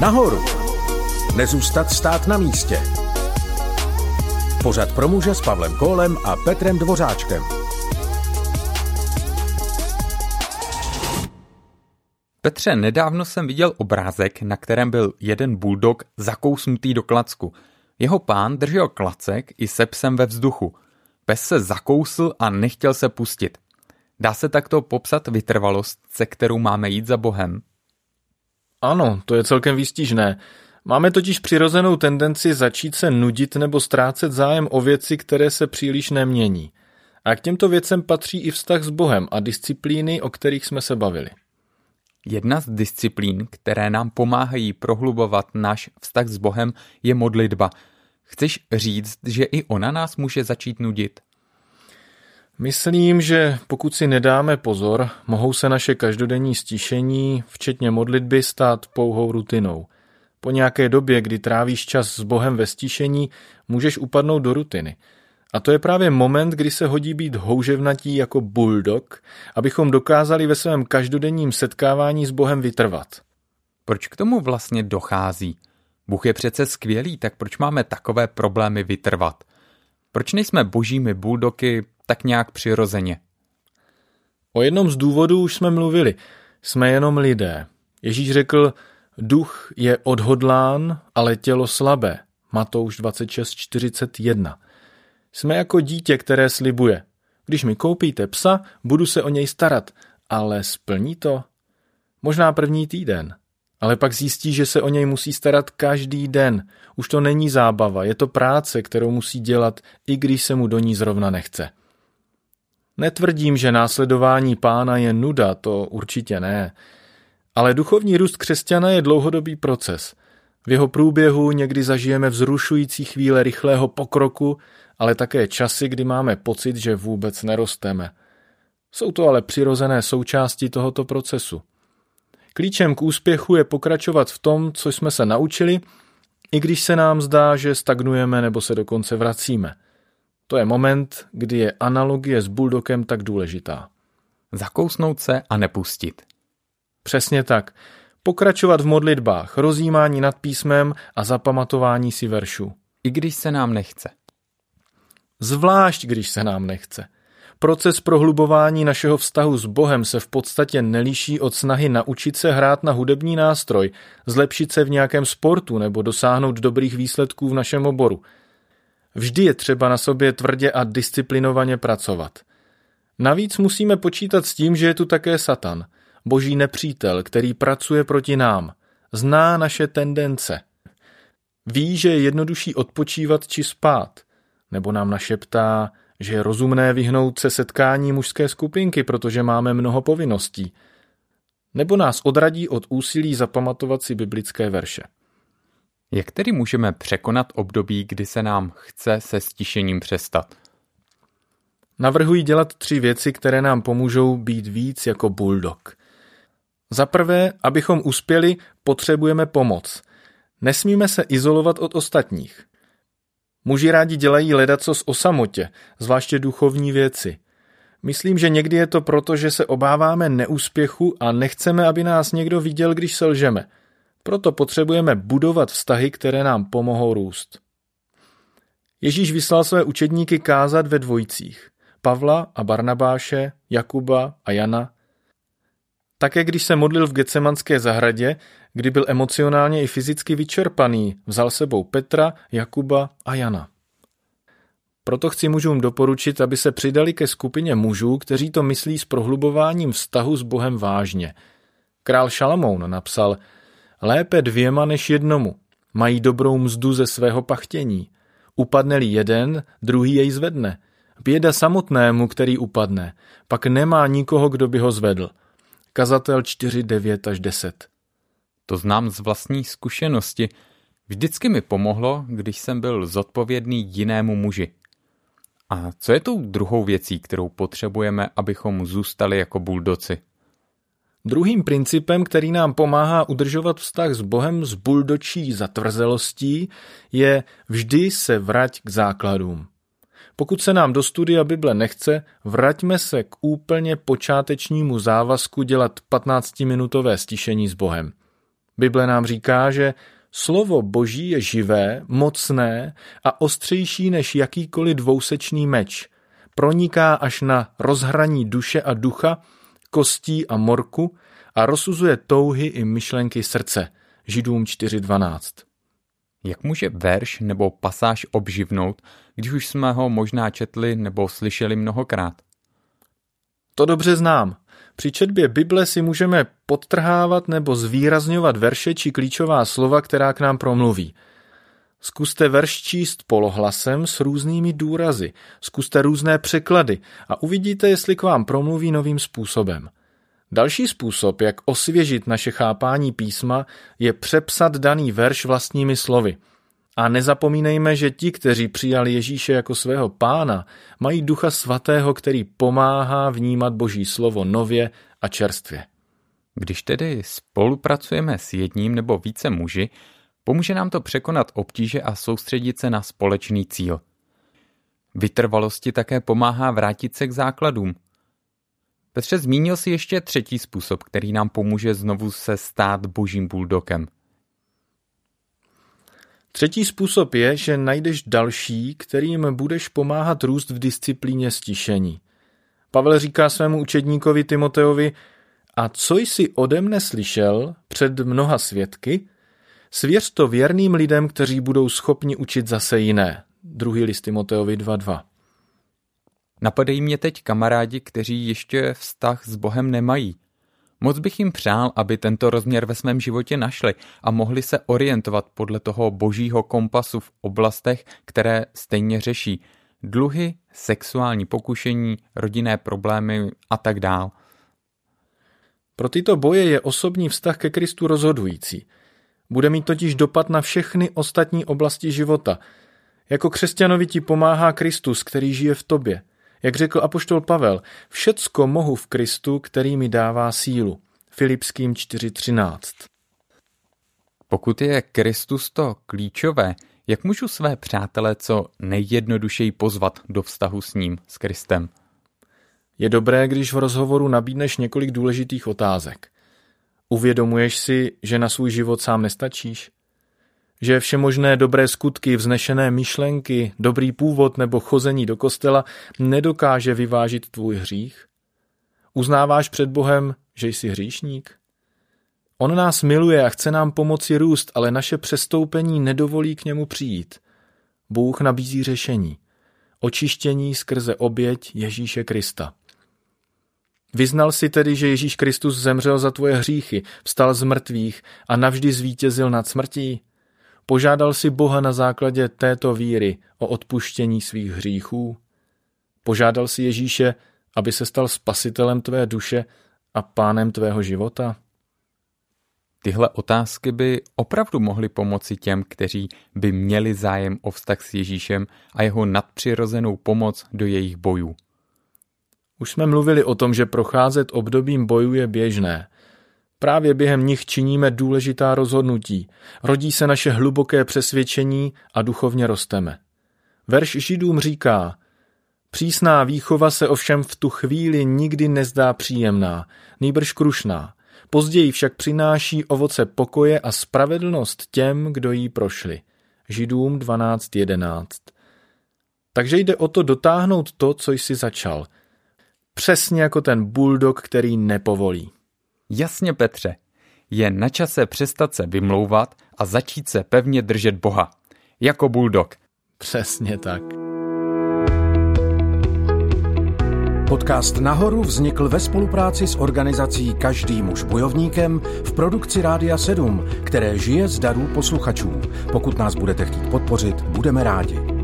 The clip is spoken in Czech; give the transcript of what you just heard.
Nahoru. Nezůstat stát na místě. Pořad pro muže s Pavlem Kólem a Petrem Dvořáčkem. Petře, nedávno jsem viděl obrázek, na kterém byl jeden bulldog zakousnutý do klacku. Jeho pán držel klacek i se psem ve vzduchu. Pes se zakousl a nechtěl se pustit. Dá se takto popsat vytrvalost, se kterou máme jít za Bohem? Ano, to je celkem výstižné. Máme totiž přirozenou tendenci začít se nudit nebo ztrácet zájem o věci, které se příliš nemění. A k těmto věcem patří i vztah s Bohem a disciplíny, o kterých jsme se bavili. Jedna z disciplín, které nám pomáhají prohlubovat náš vztah s Bohem, je modlitba. Chceš říct, že i ona nás může začít nudit? Myslím, že pokud si nedáme pozor, mohou se naše každodenní stišení, včetně modlitby, stát pouhou rutinou. Po nějaké době, kdy trávíš čas s Bohem ve stišení, můžeš upadnout do rutiny. A to je právě moment, kdy se hodí být houževnatí jako bulldog, abychom dokázali ve svém každodenním setkávání s Bohem vytrvat. Proč k tomu vlastně dochází? Bůh je přece skvělý, tak proč máme takové problémy vytrvat? Proč nejsme božími buldoky tak nějak přirozeně? O jednom z důvodů už jsme mluvili. Jsme jenom lidé. Ježíš řekl, duch je odhodlán, ale tělo slabé. Matouš 26.41. Jsme jako dítě, které slibuje. Když mi koupíte psa, budu se o něj starat. Ale splní to? Možná první týden. Ale pak zjistí, že se o něj musí starat každý den. Už to není zábava, je to práce, kterou musí dělat, i když se mu do ní zrovna nechce. Netvrdím, že následování pána je nuda, to určitě ne. Ale duchovní růst křesťana je dlouhodobý proces. V jeho průběhu někdy zažijeme vzrušující chvíle rychlého pokroku, ale také časy, kdy máme pocit, že vůbec nerosteme. Jsou to ale přirozené součásti tohoto procesu. Klíčem k úspěchu je pokračovat v tom, co jsme se naučili, i když se nám zdá, že stagnujeme nebo se dokonce vracíme. To je moment, kdy je analogie s buldokem tak důležitá. Zakousnout se a nepustit. Přesně tak. Pokračovat v modlitbách, rozjímání nad písmem a zapamatování si veršů. I když se nám nechce. Zvlášť, když se nám nechce. Proces prohlubování našeho vztahu s Bohem se v podstatě nelíší od snahy naučit se hrát na hudební nástroj, zlepšit se v nějakém sportu nebo dosáhnout dobrých výsledků v našem oboru. Vždy je třeba na sobě tvrdě a disciplinovaně pracovat. Navíc musíme počítat s tím, že je tu také Satan, boží nepřítel, který pracuje proti nám, zná naše tendence. Ví, že je jednodušší odpočívat či spát, nebo nám našeptá, že je rozumné vyhnout se setkání mužské skupinky, protože máme mnoho povinností. Nebo nás odradí od úsilí zapamatovat si biblické verše. Jak tedy můžeme překonat období, kdy se nám chce se stišením přestat? Navrhuji dělat tři věci, které nám pomůžou být víc jako bulldog. Za prvé, abychom uspěli, potřebujeme pomoc. Nesmíme se izolovat od ostatních. Muži rádi dělají ledacos o samotě, zvláště duchovní věci. Myslím, že někdy je to proto, že se obáváme neúspěchu a nechceme, aby nás někdo viděl, když selžeme. Proto potřebujeme budovat vztahy, které nám pomohou růst. Ježíš vyslal své učedníky kázat ve dvojicích. Pavla a Barnabáše, Jakuba a Jana. Také když se modlil v Gecemanské zahradě, kdy byl emocionálně i fyzicky vyčerpaný, vzal sebou Petra, Jakuba a Jana. Proto chci mužům doporučit, aby se přidali ke skupině mužů, kteří to myslí s prohlubováním vztahu s Bohem vážně. Král Šalamoun napsal, lépe dvěma než jednomu, mají dobrou mzdu ze svého pachtění. Upadne-li jeden, druhý jej zvedne. Běda samotnému, který upadne, pak nemá nikoho, kdo by ho zvedl. Kazatel 4, 9 až 10 to znám z vlastní zkušenosti. Vždycky mi pomohlo, když jsem byl zodpovědný jinému muži. A co je tou druhou věcí, kterou potřebujeme, abychom zůstali jako buldoci? Druhým principem, který nám pomáhá udržovat vztah s Bohem s buldočí zatvrzelostí, je vždy se vrať k základům. Pokud se nám do studia Bible nechce, vraťme se k úplně počátečnímu závazku dělat 15-minutové stišení s Bohem – Bible nám říká, že slovo boží je živé, mocné a ostřejší než jakýkoliv dvousečný meč. Proniká až na rozhraní duše a ducha, kostí a morku a rozsuzuje touhy i myšlenky srdce. Židům 4.12. Jak může verš nebo pasáž obživnout, když už jsme ho možná četli nebo slyšeli mnohokrát? To dobře znám. Při četbě Bible si můžeme podtrhávat nebo zvýrazňovat verše či klíčová slova, která k nám promluví. Zkuste verš číst polohlasem s různými důrazy, zkuste různé překlady a uvidíte, jestli k vám promluví novým způsobem. Další způsob, jak osvěžit naše chápání písma, je přepsat daný verš vlastními slovy. A nezapomínejme, že ti, kteří přijali Ježíše jako svého pána, mají ducha svatého, který pomáhá vnímat boží slovo nově a čerstvě. Když tedy spolupracujeme s jedním nebo více muži, pomůže nám to překonat obtíže a soustředit se na společný cíl. Vytrvalosti také pomáhá vrátit se k základům – Petře, zmínil si ještě třetí způsob, který nám pomůže znovu se stát božím buldokem. Třetí způsob je, že najdeš další, kterým budeš pomáhat růst v disciplíně stišení. Pavel říká svému učedníkovi Timoteovi, a co jsi ode mne slyšel před mnoha svědky, svěř to věrným lidem, kteří budou schopni učit zase jiné. Druhý list Timoteovi 2.2. Napadají mě teď kamarádi, kteří ještě vztah s Bohem nemají. Moc bych jim přál, aby tento rozměr ve svém životě našli a mohli se orientovat podle toho božího kompasu v oblastech, které stejně řeší. Dluhy, sexuální pokušení, rodinné problémy a tak dál. Pro tyto boje je osobní vztah ke Kristu rozhodující. Bude mít totiž dopad na všechny ostatní oblasti života. Jako křesťanovi ti pomáhá Kristus, který žije v tobě – jak řekl apoštol Pavel, všecko mohu v Kristu, který mi dává sílu. Filipským 4.13 Pokud je Kristus to klíčové, jak můžu své přátele co nejjednodušeji pozvat do vztahu s ním, s Kristem? Je dobré, když v rozhovoru nabídneš několik důležitých otázek. Uvědomuješ si, že na svůj život sám nestačíš? že všemožné dobré skutky, vznešené myšlenky, dobrý původ nebo chození do kostela nedokáže vyvážit tvůj hřích? Uznáváš před Bohem, že jsi hříšník? On nás miluje a chce nám pomoci růst, ale naše přestoupení nedovolí k němu přijít. Bůh nabízí řešení. Očištění skrze oběť Ježíše Krista. Vyznal si tedy, že Ježíš Kristus zemřel za tvoje hříchy, vstal z mrtvých a navždy zvítězil nad smrtí? Požádal si Boha na základě této víry o odpuštění svých hříchů? Požádal si Ježíše, aby se stal spasitelem tvé duše a pánem tvého života? Tyhle otázky by opravdu mohly pomoci těm, kteří by měli zájem o vztah s Ježíšem a jeho nadpřirozenou pomoc do jejich bojů. Už jsme mluvili o tom, že procházet obdobím bojů je běžné. Právě během nich činíme důležitá rozhodnutí, rodí se naše hluboké přesvědčení a duchovně rosteme. Verš Židům říká, přísná výchova se ovšem v tu chvíli nikdy nezdá příjemná, nýbrž krušná, později však přináší ovoce pokoje a spravedlnost těm, kdo jí prošli. Židům 12.11 Takže jde o to dotáhnout to, co jsi začal. Přesně jako ten bulldog, který nepovolí. Jasně, Petře, je na čase přestat se vymlouvat a začít se pevně držet Boha. Jako bulldog. Přesně tak. Podcast Nahoru vznikl ve spolupráci s organizací Každý muž bojovníkem v produkci Rádia 7, které žije z darů posluchačů. Pokud nás budete chtít podpořit, budeme rádi.